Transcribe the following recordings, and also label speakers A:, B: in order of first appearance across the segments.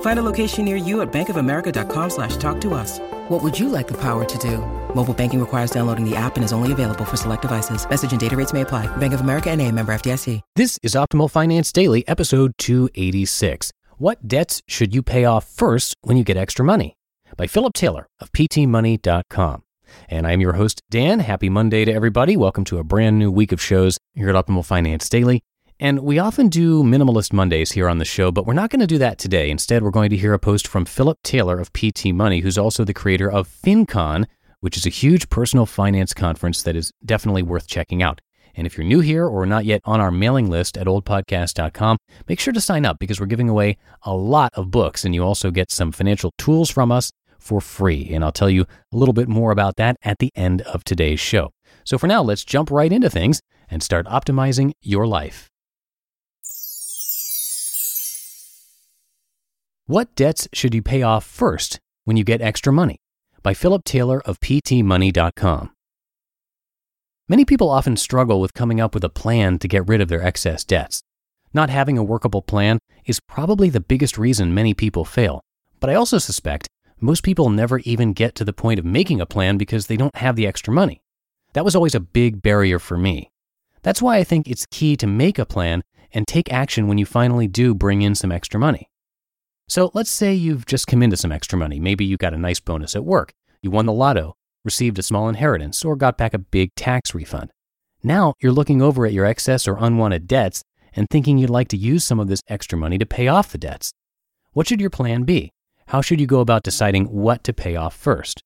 A: Find a location near you at bankofamerica.com slash talk to us. What would you like the power to do? Mobile banking requires downloading the app and is only available for select devices. Message and data rates may apply. Bank of America and a member FDIC.
B: This is Optimal Finance Daily, episode 286. What debts should you pay off first when you get extra money? By Philip Taylor of ptmoney.com. And I'm your host, Dan. Happy Monday to everybody. Welcome to a brand new week of shows here at Optimal Finance Daily. And we often do Minimalist Mondays here on the show, but we're not going to do that today. Instead, we're going to hear a post from Philip Taylor of PT Money, who's also the creator of FinCon, which is a huge personal finance conference that is definitely worth checking out. And if you're new here or not yet on our mailing list at oldpodcast.com, make sure to sign up because we're giving away a lot of books and you also get some financial tools from us for free. And I'll tell you a little bit more about that at the end of today's show. So for now, let's jump right into things and start optimizing your life. What debts should you pay off first when you get extra money? By Philip Taylor of PTMoney.com. Many people often struggle with coming up with a plan to get rid of their excess debts. Not having a workable plan is probably the biggest reason many people fail, but I also suspect most people never even get to the point of making a plan because they don't have the extra money. That was always a big barrier for me. That's why I think it's key to make a plan and take action when you finally do bring in some extra money. So let's say you've just come into some extra money. Maybe you got a nice bonus at work, you won the lotto, received a small inheritance, or got back a big tax refund. Now you're looking over at your excess or unwanted debts and thinking you'd like to use some of this extra money to pay off the debts. What should your plan be? How should you go about deciding what to pay off first?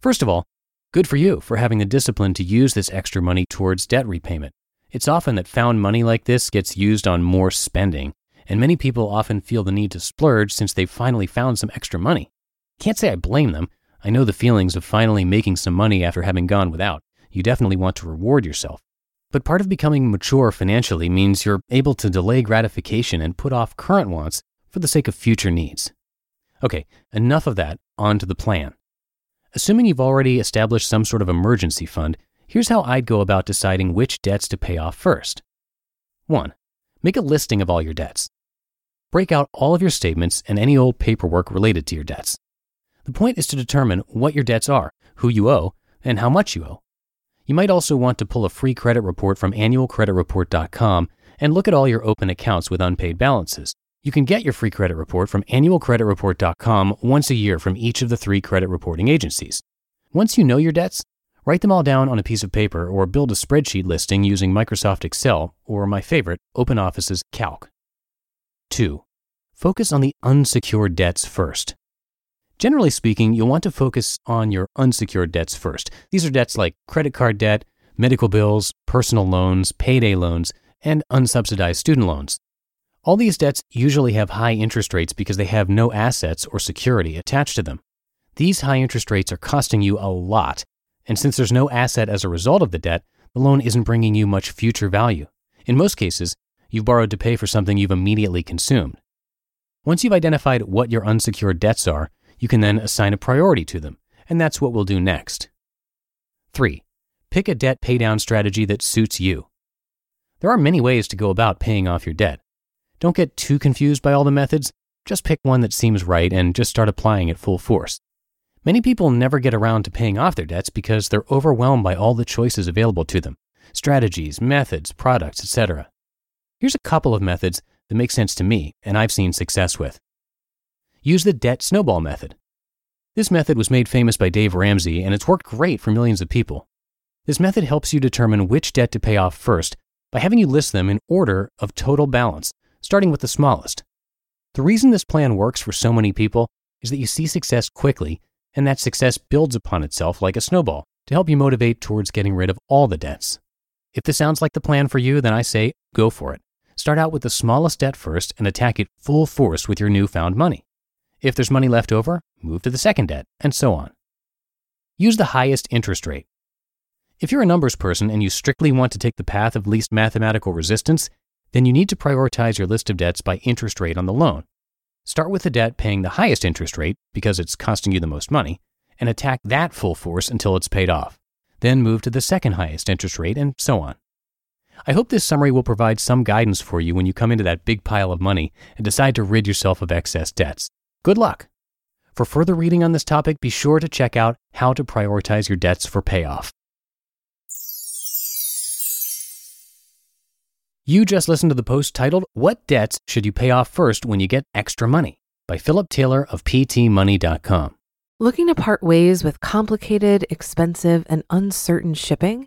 B: First of all, good for you for having the discipline to use this extra money towards debt repayment. It's often that found money like this gets used on more spending and many people often feel the need to splurge since they've finally found some extra money. Can't say I blame them. I know the feelings of finally making some money after having gone without. You definitely want to reward yourself. But part of becoming mature financially means you're able to delay gratification and put off current wants for the sake of future needs. Okay, enough of that, on to the plan. Assuming you've already established some sort of emergency fund, here's how I'd go about deciding which debts to pay off first. 1. Make a listing of all your debts. Break out all of your statements and any old paperwork related to your debts. The point is to determine what your debts are, who you owe, and how much you owe. You might also want to pull a free credit report from annualcreditreport.com and look at all your open accounts with unpaid balances. You can get your free credit report from annualcreditreport.com once a year from each of the three credit reporting agencies. Once you know your debts, Write them all down on a piece of paper or build a spreadsheet listing using Microsoft Excel or my favorite, OpenOffice's Calc. 2. Focus on the unsecured debts first. Generally speaking, you'll want to focus on your unsecured debts first. These are debts like credit card debt, medical bills, personal loans, payday loans, and unsubsidized student loans. All these debts usually have high interest rates because they have no assets or security attached to them. These high interest rates are costing you a lot and since there's no asset as a result of the debt, the loan isn't bringing you much future value. In most cases, you've borrowed to pay for something you've immediately consumed. Once you've identified what your unsecured debts are, you can then assign a priority to them, and that's what we'll do next. 3. Pick a debt paydown strategy that suits you. There are many ways to go about paying off your debt. Don't get too confused by all the methods, just pick one that seems right and just start applying it full force. Many people never get around to paying off their debts because they're overwhelmed by all the choices available to them strategies, methods, products, etc. Here's a couple of methods that make sense to me and I've seen success with. use the debt snowball method. This method was made famous by Dave Ramsey, and it's worked great for millions of people. This method helps you determine which debt to pay off first by having you list them in order of total balance, starting with the smallest. The reason this plan works for so many people is that you see success quickly, and that success builds upon itself like a snowball to help you motivate towards getting rid of all the debts. If this sounds like the plan for you, then I say go for it. Start out with the smallest debt first and attack it full force with your newfound money. If there's money left over, move to the second debt, and so on. Use the highest interest rate. If you're a numbers person and you strictly want to take the path of least mathematical resistance, then you need to prioritize your list of debts by interest rate on the loan. Start with the debt paying the highest interest rate because it's costing you the most money, and attack that full force until it's paid off. Then move to the second highest interest rate, and so on. I hope this summary will provide some guidance for you when you come into that big pile of money and decide to rid yourself of excess debts. Good luck! For further reading on this topic, be sure to check out How to Prioritize Your Debts for Payoff. You just listened to the post titled, What Debts Should You Pay Off First When You Get Extra Money? by Philip Taylor of PTMoney.com.
C: Looking to part ways with complicated, expensive, and uncertain shipping?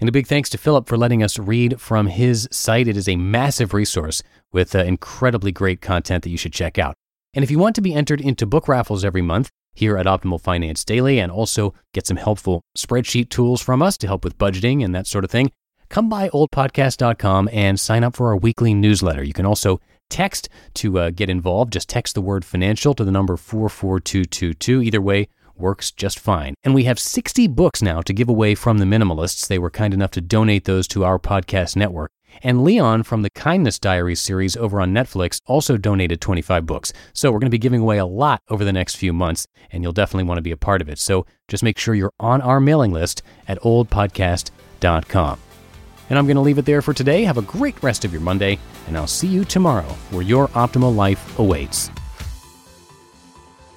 B: And a big thanks to Philip for letting us read from his site. It is a massive resource with uh, incredibly great content that you should check out. And if you want to be entered into book raffles every month here at Optimal Finance Daily and also get some helpful spreadsheet tools from us to help with budgeting and that sort of thing, come by oldpodcast.com and sign up for our weekly newsletter. You can also text to uh, get involved. Just text the word financial to the number 44222. Either way, works just fine. And we have 60 books now to give away from the minimalists. They were kind enough to donate those to our podcast network. And Leon from the Kindness Diaries series over on Netflix also donated 25 books. So we're going to be giving away a lot over the next few months, and you'll definitely want to be a part of it. So just make sure you're on our mailing list at oldpodcast.com. And I'm going to leave it there for today. Have a great rest of your Monday, and I'll see you tomorrow where your optimal life awaits.